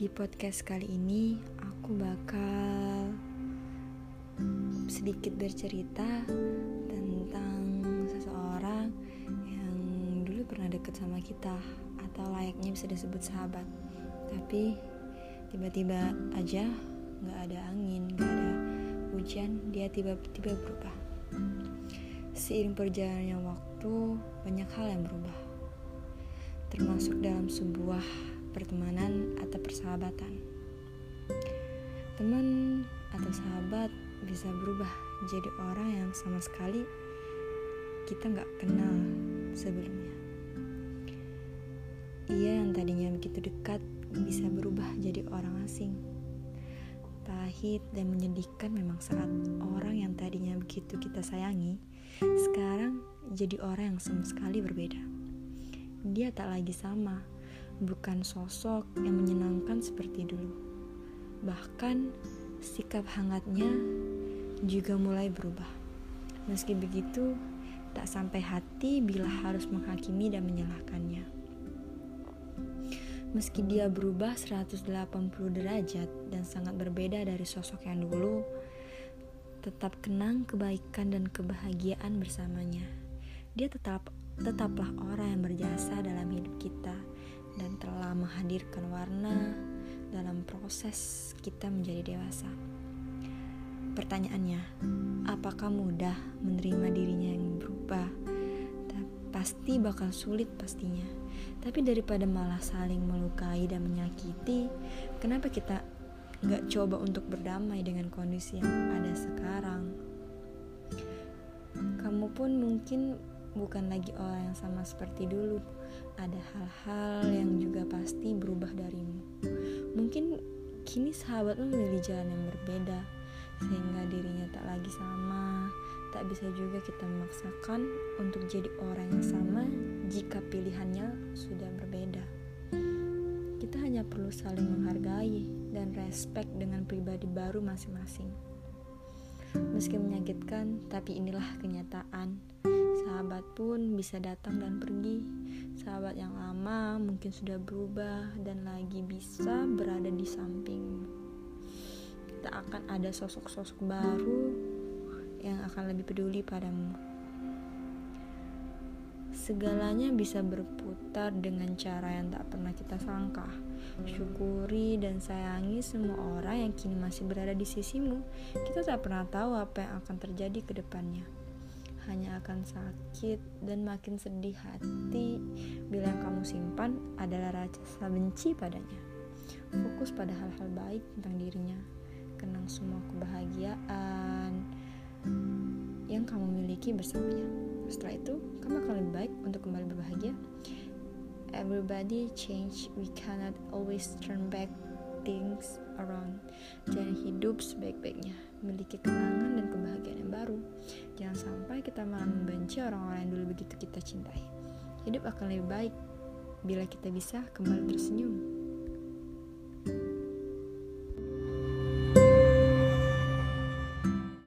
Di podcast kali ini aku bakal sedikit bercerita tentang seseorang yang dulu pernah deket sama kita atau layaknya bisa disebut sahabat. Tapi tiba-tiba aja nggak ada angin, nggak ada hujan, dia tiba-tiba berubah. Seiring perjalannya waktu, banyak hal yang berubah. Termasuk dalam sebuah pertemanan atau persahabatan. Teman atau sahabat bisa berubah jadi orang yang sama sekali kita nggak kenal sebelumnya. Ia yang tadinya begitu dekat bisa berubah jadi orang asing. Pahit dan menyedihkan memang saat orang yang tadinya begitu kita sayangi, sekarang jadi orang yang sama sekali berbeda. Dia tak lagi sama, bukan sosok yang menyenangkan seperti dulu. Bahkan sikap hangatnya juga mulai berubah. Meski begitu, tak sampai hati bila harus menghakimi dan menyalahkannya. Meski dia berubah 180 derajat dan sangat berbeda dari sosok yang dulu, tetap kenang kebaikan dan kebahagiaan bersamanya. Dia tetap tetaplah orang yang berjasa dalam hidup kita dan telah menghadirkan warna dalam proses kita menjadi dewasa. Pertanyaannya, apakah mudah menerima dirinya yang berubah? Pasti bakal sulit pastinya. Tapi daripada malah saling melukai dan menyakiti, kenapa kita nggak coba untuk berdamai dengan kondisi yang ada sekarang? Kamu pun mungkin bukan lagi orang yang sama seperti dulu. Ada hal-hal yang juga pasti berubah darimu. Mungkin kini sahabatmu memilih jalan yang berbeda, sehingga dirinya tak lagi sama. Tak bisa juga kita memaksakan untuk jadi orang yang sama jika pilihannya sudah berbeda. Kita hanya perlu saling menghargai dan respect dengan pribadi baru masing-masing. Meski menyakitkan, tapi inilah kenyataan. Sahabat pun bisa datang dan pergi. Sahabat yang lama mungkin sudah berubah dan lagi bisa berada di samping. Tak akan ada sosok-sosok baru yang akan lebih peduli padamu. Segalanya bisa berputar dengan cara yang tak pernah kita sangka. Syukuri dan sayangi semua orang yang kini masih berada di sisimu. Kita tak pernah tahu apa yang akan terjadi ke depannya. Hanya akan sakit dan makin sedih hati bila yang kamu simpan adalah rasa benci padanya. Fokus pada hal-hal baik tentang dirinya. Kenang semua kebahagiaan yang kamu miliki bersamanya. Setelah itu, kamu akan lebih baik untuk kembali berbahagia. Everybody change, we cannot always turn back things around. Jangan hidup sebaik-baiknya, memiliki kenangan dan kebahagiaan yang baru. Jangan sampai kita malah membenci orang-orang yang dulu begitu kita cintai. Hidup akan lebih baik bila kita bisa kembali tersenyum.